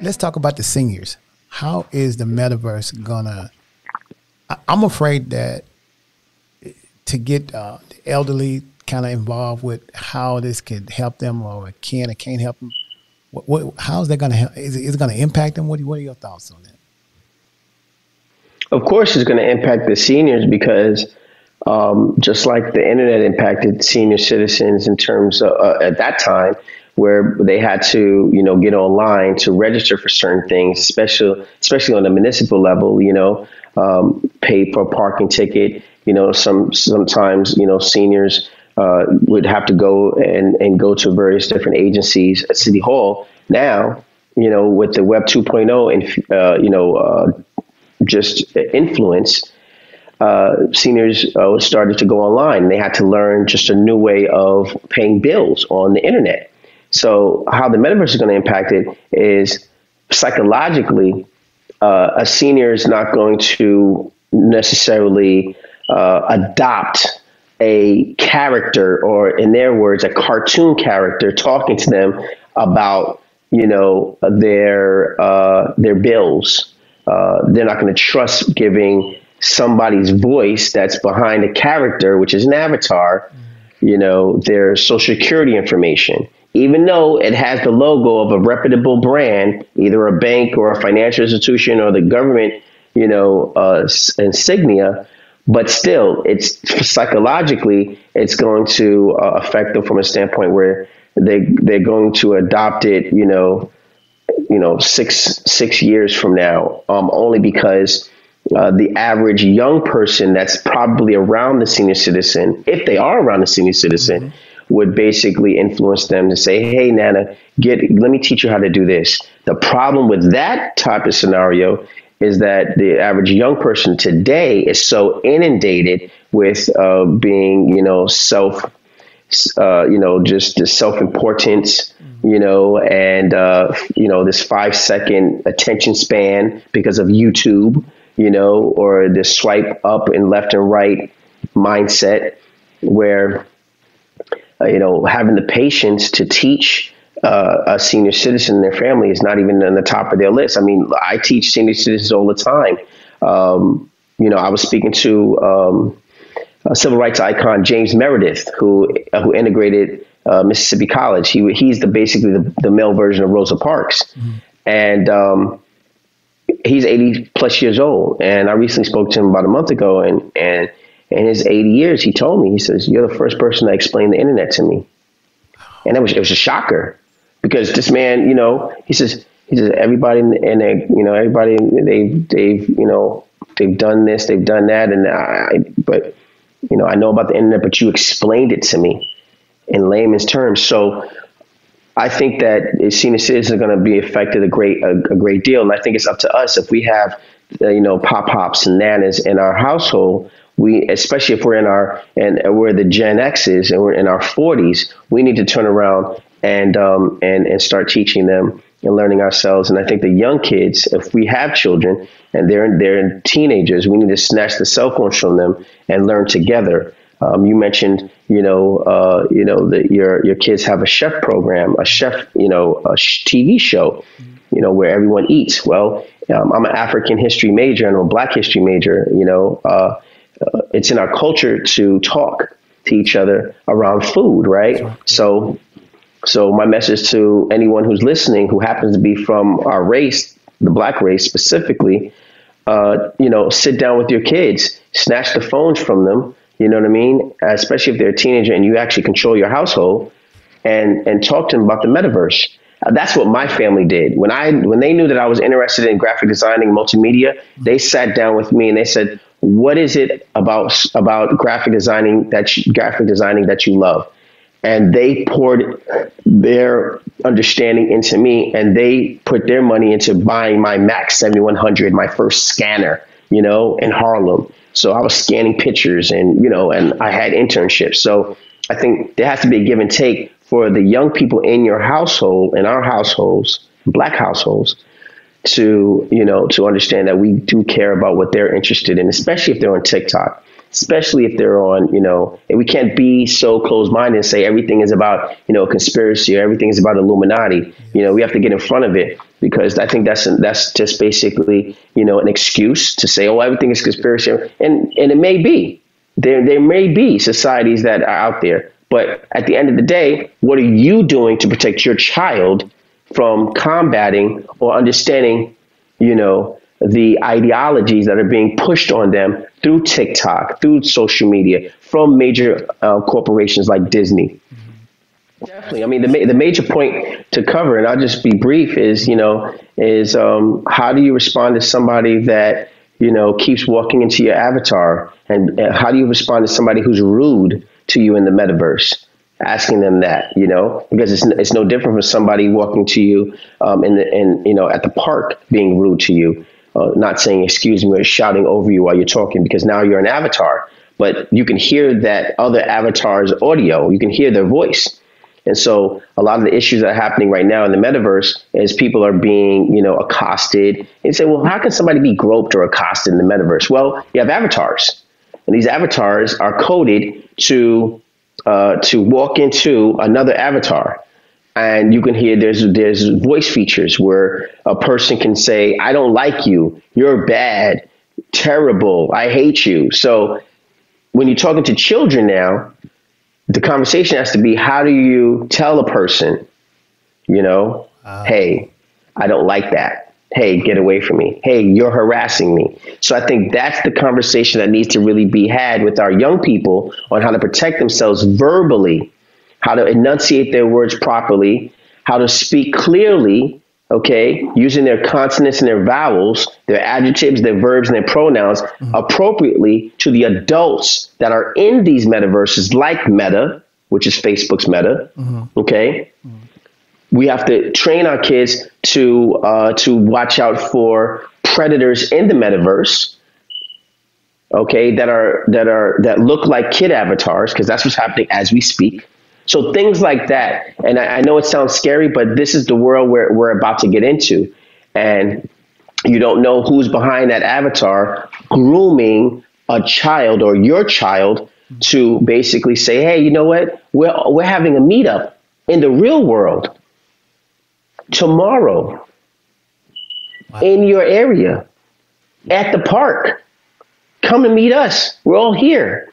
let's talk about the seniors. How is the metaverse gonna? I, I'm afraid that to get uh, the elderly kind of involved with how this could help them or can or can't help them. What, what how is that going to help? Is it going to impact them? What, what are your thoughts on that? Of course, it's going to impact the seniors because um, just like the internet impacted senior citizens in terms of uh, at that time, where they had to, you know, get online to register for certain things, especially especially on the municipal level, you know, um, pay for a parking ticket. You know, some sometimes you know seniors uh, would have to go and, and go to various different agencies at City Hall. Now, you know, with the Web 2.0 and uh, you know uh, just influence, uh, seniors uh, started to go online. They had to learn just a new way of paying bills on the internet. So, how the metaverse is going to impact it is psychologically, uh, a senior is not going to necessarily uh, adopt a character, or in their words, a cartoon character, talking to them about you know their uh, their bills. Uh, they're not going to trust giving somebody's voice that's behind a character, which is an avatar, you know, their social security information. Even though it has the logo of a reputable brand, either a bank or a financial institution or the government, you know, uh, insignia, but still, it's psychologically, it's going to uh, affect them from a standpoint where they they're going to adopt it, you know, you know, six six years from now, um, only because uh, the average young person that's probably around the senior citizen, if they are around the senior citizen, mm-hmm. Would basically influence them to say, "Hey, Nana, get let me teach you how to do this." The problem with that type of scenario is that the average young person today is so inundated with uh, being, you know, self, uh, you know, just the self importance, you know, and uh, you know this five second attention span because of YouTube you know, or the swipe up and left and right mindset where, you know, having the patience to teach uh, a senior citizen and their family is not even on the top of their list. I mean, I teach senior citizens all the time. Um, you know, I was speaking to um, a civil rights icon, James Meredith, who uh, who integrated uh, Mississippi College. He he's the basically the, the male version of Rosa Parks, mm-hmm. and um, he's 80 plus years old. And I recently spoke to him about a month ago, and and in his 80 years, he told me, he says, "You're the first person to explained the internet to me," and it was it was a shocker because this man, you know, he says he says everybody in, in a, you know everybody they've they've you know they've done this, they've done that, and I but you know I know about the internet, but you explained it to me in layman's terms. So I think that senior citizens are going to be affected a great a, a, great deal, and I think it's up to us if we have uh, you know pop pops and nanas in our household. We, especially if we're in our and we're the Gen X's and we're in our 40s, we need to turn around and um, and and start teaching them and learning ourselves. And I think the young kids, if we have children and they're they're teenagers, we need to snatch the cell phones from them and learn together. Um, you mentioned, you know, uh, you know that your your kids have a chef program, a chef, you know, a TV show, you know, where everyone eats. Well, um, I'm an African history major and I'm a Black history major. You know, uh, uh, it's in our culture to talk to each other around food, right? So, so my message to anyone who's listening who happens to be from our race, the Black race specifically, uh, you know, sit down with your kids, snatch the phones from them you know what I mean? Especially if they're a teenager and you actually control your household and, and talk to them about the metaverse. Uh, that's what my family did. When I when they knew that I was interested in graphic designing, multimedia, they sat down with me and they said, "What is it about about graphic designing that you, graphic designing that you love?" And they poured their understanding into me, and they put their money into buying my Mac 7100, my first scanner, you know, in Harlem. So I was scanning pictures and, you know, and I had internships. So I think there has to be a give and take for the young people in your household, in our households, black households, to, you know, to understand that we do care about what they're interested in, especially if they're on TikTok. especially if they're on, you know, and we can't be so closed minded and say everything is about, you know, conspiracy or everything is about Illuminati. You know, we have to get in front of it because I think that's that's just basically, you know, an excuse to say, oh, everything is conspiracy, and and it may be. There there may be societies that are out there, but at the end of the day, what are you doing to protect your child from combating or understanding, you know, the ideologies that are being pushed on them through TikTok, through social media, from major uh, corporations like Disney. Definitely. I mean, the, the major point to cover, and I'll just be brief, is, you know, is um, how do you respond to somebody that, you know, keeps walking into your avatar? And, and how do you respond to somebody who's rude to you in the metaverse? asking them that, you know, because it's, it's no different from somebody walking to you um, in the in you know at the park being rude to you uh, not saying excuse me or shouting over you while you're talking because now you're an avatar but you can hear that other avatar's audio. You can hear their voice. And so a lot of the issues that are happening right now in the metaverse is people are being you know accosted and say well how can somebody be groped or accosted in the metaverse? Well you have avatars and these avatars are coded to uh, to walk into another avatar. And you can hear there's there's voice features where a person can say i don't like you. You're bad. Terrible. I hate you. So when you're talking to children now the conversation has to be how do you tell a person you know uh, hey i don't like that hey get away from me hey you're harassing me so i think that's the conversation that needs to really be had with our young people on how to protect themselves verbally how to enunciate their words properly, how to speak clearly, okay, using their consonants and their vowels, their adjectives, their verbs, and their pronouns mm-hmm. appropriately to the adults that are in these metaverses, like Meta, which is Facebook's Meta, mm-hmm. okay? Mm-hmm. We have to train our kids to uh, to watch out for predators in the metaverse, okay, that are that are that look like kid avatars, because that's what's happening as we speak. So things like that. And I, I know it sounds scary, but this is the world where we're about to get into. And you don't know who's behind that avatar grooming a child or your child to basically say, hey, you know what? We're, we're having a meetup in the real world tomorrow wow. in your area at the park. Come and meet us. We're all here.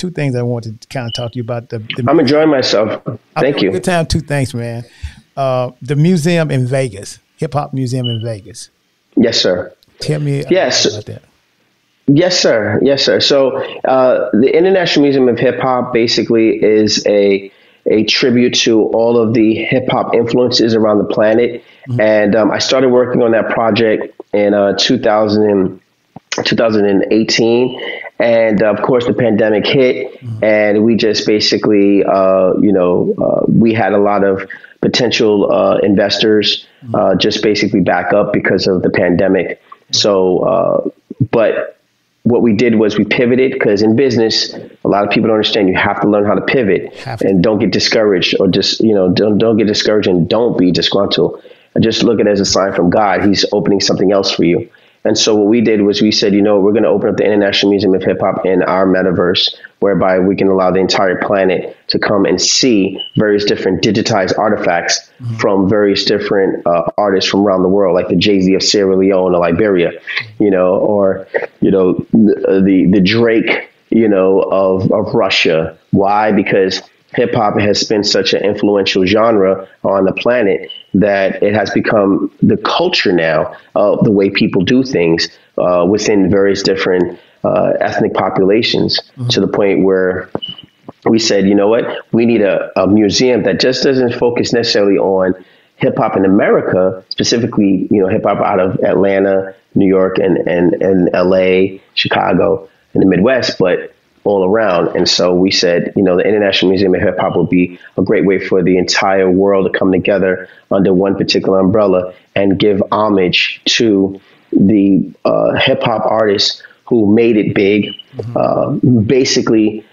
Two things I want to kind of talk to you about. The, the I'm enjoying myself. Thank you. Good time. Two things, man. Uh, the museum in Vegas, Hip Hop Museum in Vegas. Yes, sir. Tell me yes. about that. Yes, sir. Yes, sir. So uh, the International Museum of Hip Hop basically is a a tribute to all of the hip hop influences around the planet. Mm-hmm. And um, I started working on that project in uh, 2000 2018 and of course the pandemic hit mm-hmm. and we just basically uh, you know uh, we had a lot of potential uh, investors mm-hmm. Uh, just basically back up because of the pandemic. So uh, but what we did was we pivoted because in business a lot of people don't understand you have to learn how to pivot and don't get discouraged or just you know don't don't get discouraged and don't be disgruntled. And just look at it as a sign from god. He's opening something else for you and so what we did was we said, you know, we're going to open up the International Museum of Hip Hop in our metaverse, whereby we can allow the entire planet to come and see various different digitized artifacts mm-hmm. from various different uh, artists from around the world, like the Jay Z of Sierra Leone or Liberia, you know, or you know the the, the Drake, you know, of of Russia. Why? Because hip hop has been such an influential genre on the planet that it has become the culture now of the way people do things uh, within various different uh, ethnic populations mm-hmm. to the point where we said, you know what, we need a, a museum that just doesn't focus necessarily on hip hop in America, specifically, you know, hip hop out of Atlanta, New York, and, and, and LA, Chicago, and the Midwest, but all around. And so we said, you know, the International Museum of Hip Hop would be a great way for the entire world to come together under one particular umbrella and give homage to the uh, hip hop artists who made it big. Mm-hmm. Uh, basically,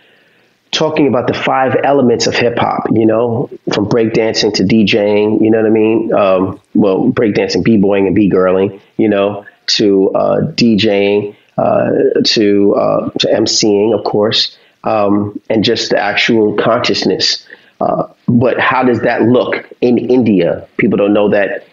talking about the five elements of hip hop, you know, from breakdancing to DJing, you know what I mean? Um, well, breakdancing, b-boying, and b-girling, you know, to uh, DJing, to uh, to MCing, of course, um, and just the actual consciousness. Uh, but how does that look in India? People don't know that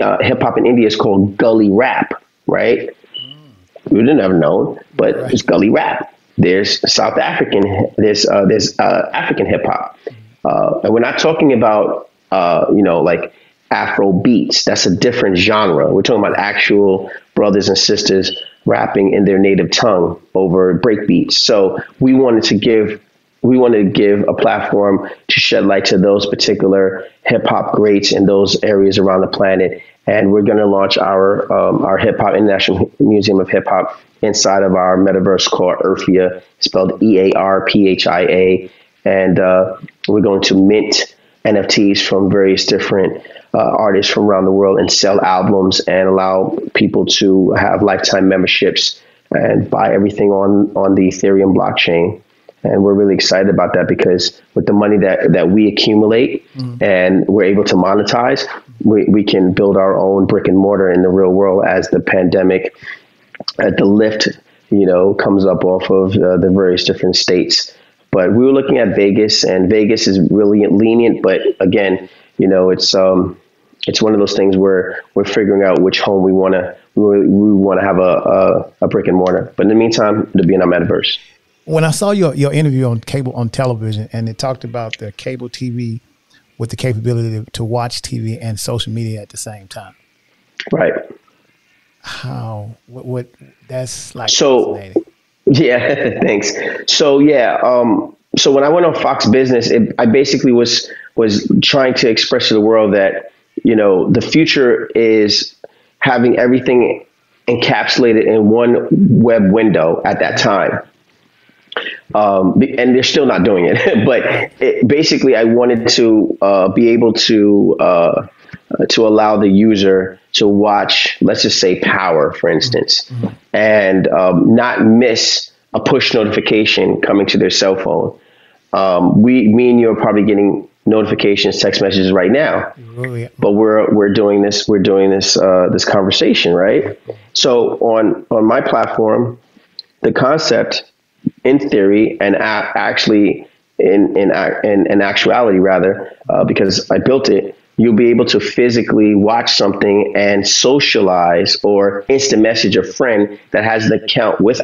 uh, hip hop in India is called gully rap, right? Mm. We would have never known, but right. it's gully rap. There's South African, there's uh, there's uh, African hip hop, uh, and we're not talking about uh, you know like Afro beats. That's a different genre. We're talking about actual brothers and sisters rapping in their native tongue over break beats. So we wanted to give we wanted to give a platform to shed light to those particular hip hop greats in those areas around the planet. And we're going to launch our um, our hip hop International Museum of Hip Hop inside of our metaverse called Earphia, spelled E A R P H I A, and uh, we're going to mint NFTs from various different uh, artists from around the world and sell albums and allow people to have lifetime memberships and buy everything on on the Ethereum blockchain. And we're really excited about that because with the money that, that we accumulate mm. and we're able to monetize, we, we can build our own brick and mortar in the real world as the pandemic at the lift, you know, comes up off of uh, the various different states. But we were looking at Vegas, and Vegas is really lenient. But again, you know, it's um, it's one of those things where we're figuring out which home we want to we, we want to have a, a, a brick and mortar. But in the meantime, to be in our metaverse. When I saw your your interview on cable on television, and it talked about the cable TV with the capability to, watch TV and social media at the same time. Right how what, what that's like so yeah thanks. So yeah um so when i went on fox business it, i basically was was trying to express to the world that you know the future is having everything encapsulated in one web window at that time. Um, and they're still not doing it but it, basically i wanted to uh, be able to uh, uh, to allow the user to watch, let's just say Power, for instance, mm-hmm. and um, not miss a push notification coming to their cell phone. Um, we, me and you are probably getting notifications, text messages right now, oh, but we're we're doing this we're doing this uh, this conversation right. So on on my platform, the concept, in theory, and a- actually in in in, in actuality rather, uh, because I built it you'll be able to physically watch something and socialize or instant message a friend that has an account with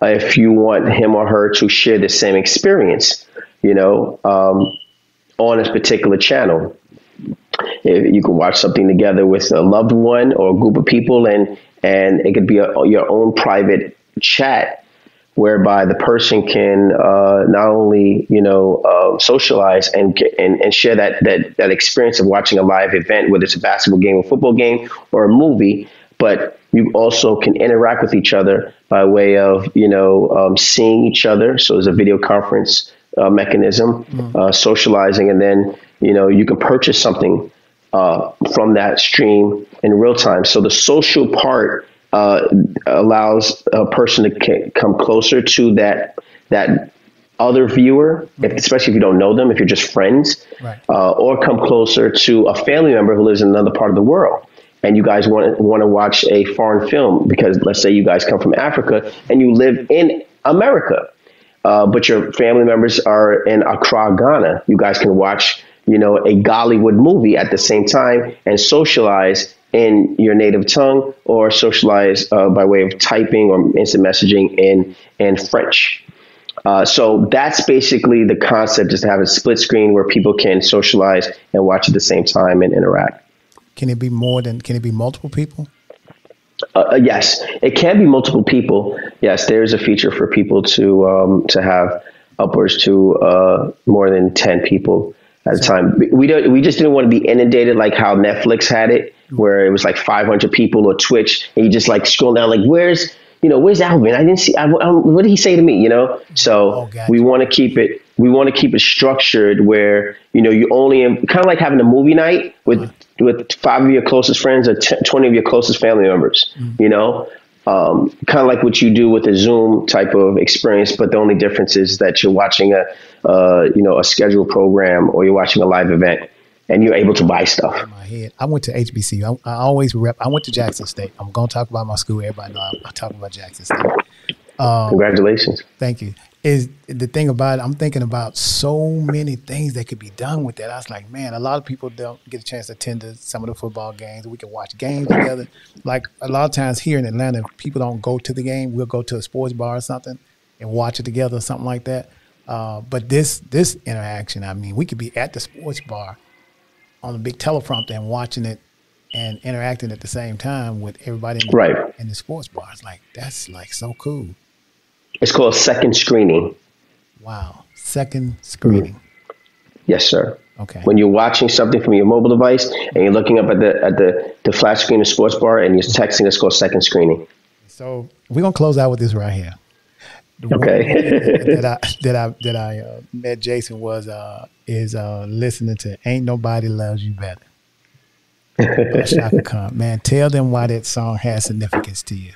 uh, if you want him or her to share the same experience, you know, um, on this particular channel. If you can watch something together with a loved one or a group of people, and and it could be a, your own private chat whereby the person can uh, not only you know uh, socialize and, and and share that that that experience of watching a live event, whether it's a basketball game, a football game, or a movie, but you also can interact with each other by way of you know um, seeing each other. So there's a video conference uh, mechanism, mm. socializing, and then you know you can purchase something uh, from that stream in real time. So the social part uh, allows a person to come closer to that that other viewer, if, especially if you don't know them, if you're just friends, right. uh, or come closer to a family member who lives in another part of the world. And you guys want want to watch a foreign film because let's say you guys come from Africa and you live in America, uh, but your family members are in Accra, Ghana. You guys can watch, you know, a Gollywood movie at the same time and socialize in your native tongue or socialize uh, by way of typing or instant messaging in in French. Uh, so that's basically the concept is to have a split screen where people can socialize and watch at the same time and interact. Can it be more than? Can it be multiple people? Uh, uh yes, it can be multiple people. Yes, there is a feature for people to um, to have upwards to uh, more than ten people at a time. We don't. We just didn't want to be inundated like how Netflix had it, where it was like 500 people or Twitch, and you just like scroll down like, where's you know, where's Alvin? I didn't see. I, I, what did he say to me? You know, so oh, gotcha. we want to keep it. We want to keep it structured where you know you only kind of like having a movie night with uh-huh. with five of your closest friends or t- twenty of your closest family members. Mm-hmm. You know, um, kind of like what you do with a Zoom type of experience, but the only difference is that you're watching a uh, you know a scheduled program or you're watching a live event and you're able to buy stuff. In my head, I went to HBCU. I, I always rep. I went to Jackson State. I'm going to talk about my school. Everybody know I, I talk about Jackson State. Um, Congratulations. Thank you. Is the thing about it, I'm thinking about so many things that could be done with that. I was like, man, a lot of people don't get a chance to attend to some of the football games. We can watch games together. Like a lot of times here in Atlanta, people don't go to the game. We'll go to a sports bar or something and watch it together or something like that. Uh, but this this interaction, I mean, we could be at the sports bar on a big teleprompter and watching it and interacting at the same time with everybody in the, right. in the sports bars. Like that's like so cool. It's called second screening. Wow, second screening. Mm. Yes, sir. Okay. When you're watching something from your mobile device and you're looking up at the at the, the flat screen of sports bar and you're texting, it's called second screening. So we're gonna close out with this right here. The okay. that I that I that I uh, met Jason was uh, is uh, listening to "Ain't Nobody Loves You Better." Khan. Man, tell them why that song has significance to you.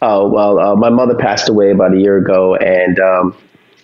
Oh well, uh, my mother passed away about a year ago, and um,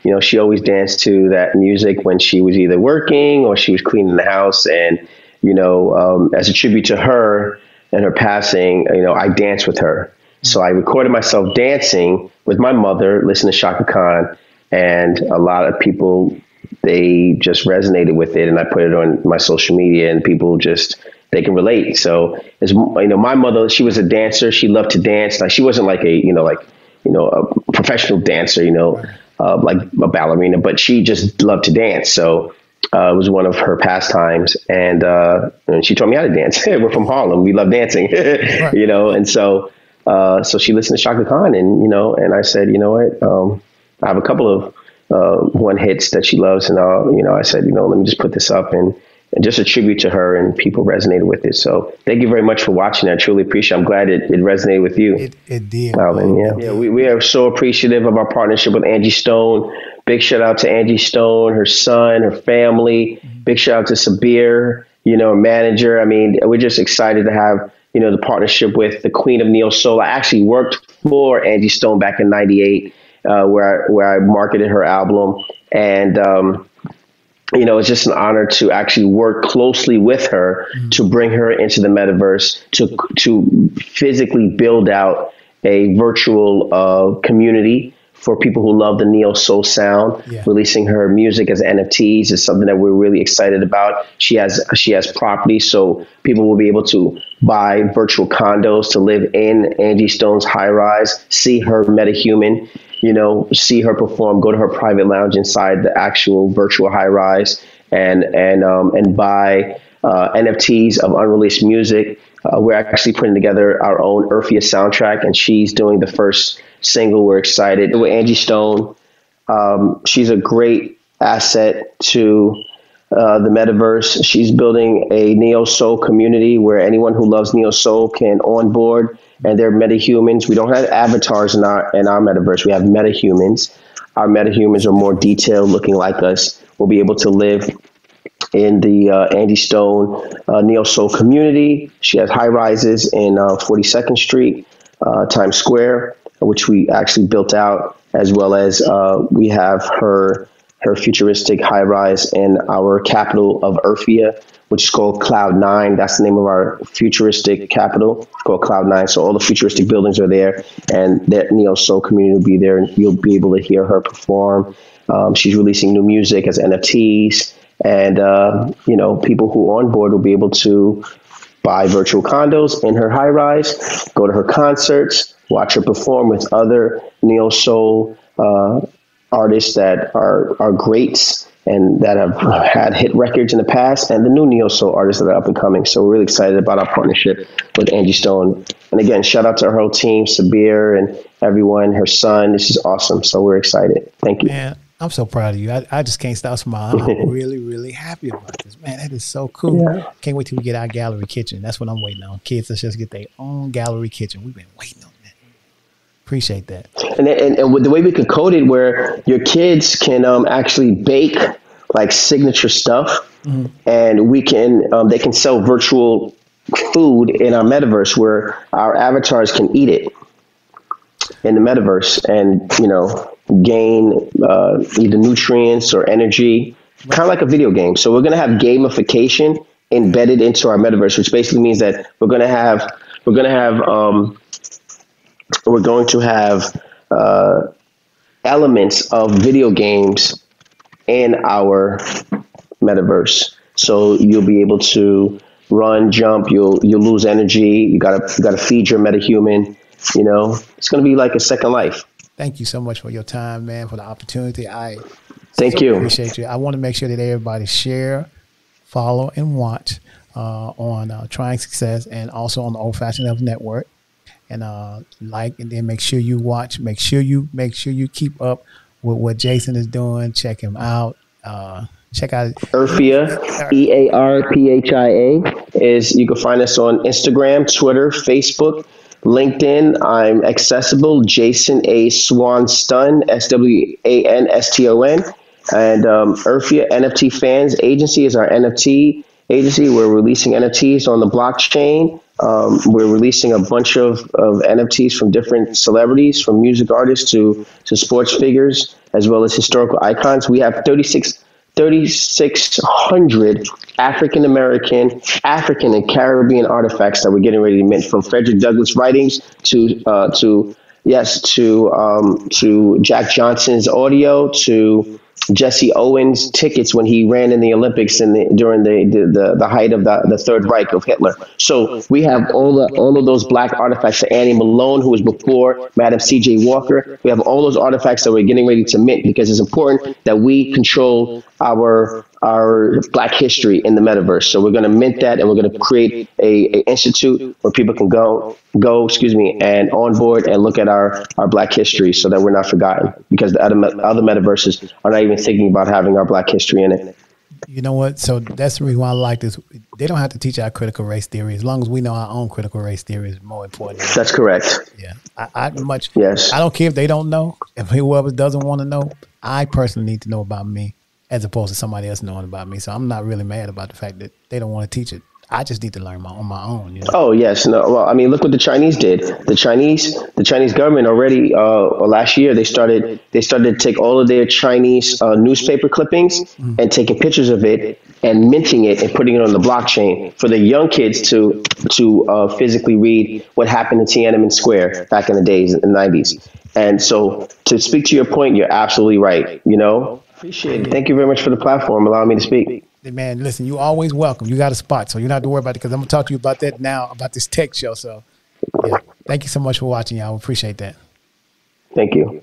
you know she always danced to that music when she was either working or she was cleaning the house. And you know, um, as a tribute to her and her passing, you know, I danced with her. So I recorded myself dancing with my mother, listening to Chaka Khan, and a lot of people they just resonated with it, and I put it on my social media, and people just they can relate. So as you know, my mother, she was a dancer. She loved to dance. Like she wasn't like a you know like you know a professional dancer, you know, uh, like a ballerina, but she just loved to dance. So uh, it was one of her pastimes, and uh, and she taught me how to dance. We're from Harlem. We love dancing, you know, and so uh, so she listened to Chaka Khan, and you know, and I said, you know what, um, I have a couple of uh, one hits that she loves, and uh, you know, I said, you know, let me just put this up and, and just a tribute to her, and people resonated with it. So thank you very much for watching. I truly appreciate. it. I'm glad it, it resonated with you. It, it did, Alvin. Yeah, yeah. We, we are so appreciative of our partnership with Angie Stone. Big shout out to Angie Stone, her son, her family. Big shout out to Sabir, you know, manager. I mean, we're just excited to have you know, the partnership with the Queen of Neo Soul. I actually worked for Angie Stone back in '98, uh, where I, where I marketed her album, and um, you know, it's just an honor to actually work closely with her mm-hmm. to bring her into the metaverse to to physically build out a virtual uh, community for people who love the neo soul sound. Yeah. Releasing her music as NFTs is something that we're really excited about. She has she has property, so people will be able to buy virtual condos to live in Angie Stone's high rise, see her metahuman, you know, see her perform, go to her private lounge inside the actual virtual high rise, and and um, and buy uh, NFTs of unreleased music. Uh, we're actually putting together our own Earphia soundtrack, and she's doing the first single. We're excited with Angie Stone. Um, she's a great asset to uh, the metaverse. She's building a neo soul community where anyone who loves neo soul can onboard, and they're metahumans. We don't have avatars in our in our metaverse. We have metahumans. Our metahumans are more detailed, looking like us. We'll be able to live in the uh, Angie Stone uh, Neo Soul community. She has high rises in uh, 42nd Street, uh, Times Square, which we actually built out, as well as uh, we have her her futuristic high rise in our capital of Earphia, which is called Cloud Nine. That's the name of our futuristic capital. Called Cloud Nine. So all the futuristic buildings are there, and that Neo Soul community will be there, and you'll be able to hear her perform. Um, she's releasing new music as NFTs and uh, you know people who are on board will be able to buy virtual condos in her high rise, go to her concerts, watch her perform with other neo soul uh, artists that are are greats and that have had hit records in the past, and the new neo soul artists that are up and coming. So we're really excited about our partnership with Angie Stone. And again, shout out to her whole team, Sabir and everyone, her son. This is awesome. So we're excited. Thank you. Man, I'm so proud of you. I, I just can't stop smiling. I'm really, really happy about this. Man, that is so cool. Yeah. Can't wait till we get our gallery kitchen. That's what I'm waiting on. Kids, let's just get their own gallery kitchen. We've been waiting on that. Appreciate that. And, and, and the way we could code it where your kids can um, actually bake like signature stuff mm-hmm. and we can, um, they can sell virtual food in our metaverse where our avatars can eat it in the metaverse and, you know, gain uh, either nutrients or energy, kind of like a video game. So we're going to have gamification embedded into our metaverse, which basically means that we're going to have we're going to have um, we're going to have uh, elements of video games in our metaverse. So you'll be able to run, jump. You'll you'll lose energy. You gotta you gotta feed your metahuman. You know, it's gonna be like a second life. Thank you so much for your time, man, for the opportunity. I thank so you. Appreciate you. I want to make sure that everybody share, follow, and watch uh, on uh, Trying Success and also on the Old Fashioned Love Network. And uh, like, and then make sure you watch. Make sure you make sure you keep up with what Jason is doing. Check him out. Uh, check out Earphia, E A R P H I A. Is you can find us on Instagram, Twitter, Facebook. LinkedIn, I'm accessible. Jason A. Swanston, S W A N S T O N. And um, Earphia NFT Fans Agency is our NFT agency. We're releasing NFTs on the blockchain. Um, we're releasing a bunch of, of NFTs from different celebrities, from music artists to, to sports figures, as well as historical icons. We have 36 3,600 African American, African, and Caribbean artifacts that we're getting ready to mint from Frederick Douglass writings to uh, to yes to um, to Jack Johnson's audio to Jesse Owens tickets when he ran in the Olympics the, during the, the, the, the, height of the, the Third Reich of Hitler. So we have all the all of those black artifacts. To Annie Malone, who was before Madam C.J. Walker. We have all those artifacts that we're getting ready to mint because it's important that we control our our Black history in the metaverse. So we're going to mint that, and we're going to create a, a, institute where people can go go, excuse me, and onboard and look at our our Black history, so that we're not forgotten. Because the other other metaverses are not even thinking about having our Black history in it. You know what? So that's the reason why I like this. They don't have to teach our critical race theory as long as we know our own critical race theory is more important. That's correct. Yeah, I, I much. Yes, I don't care if they don't know. If whoever doesn't want to know, I personally need to know about me as opposed to somebody else knowing about me. So I'm not really mad about the fact that they don't want to teach it. I just need to learn my, on my own. You know? Oh yes, no. Well, I mean, look what the Chinese did. The Chinese, the Chinese government already uh, last year they started they started to take all of their Chinese uh, newspaper clippings mm-hmm. and taking pictures of it and minting it and putting it on the blockchain for the young kids to to uh, physically read what happened in Tiananmen Square back in the days in the nineties. And so, to speak to your point, you're absolutely right. You know, Appreciate it. Thank you very much for the platform, allowing me to speak man, listen, you always welcome. You got a spot, so you don't have to worry about it because I'm gonna talk to you about that now about this tech show. So, yeah, thank you so much for watching, y'all. We appreciate that. Thank you.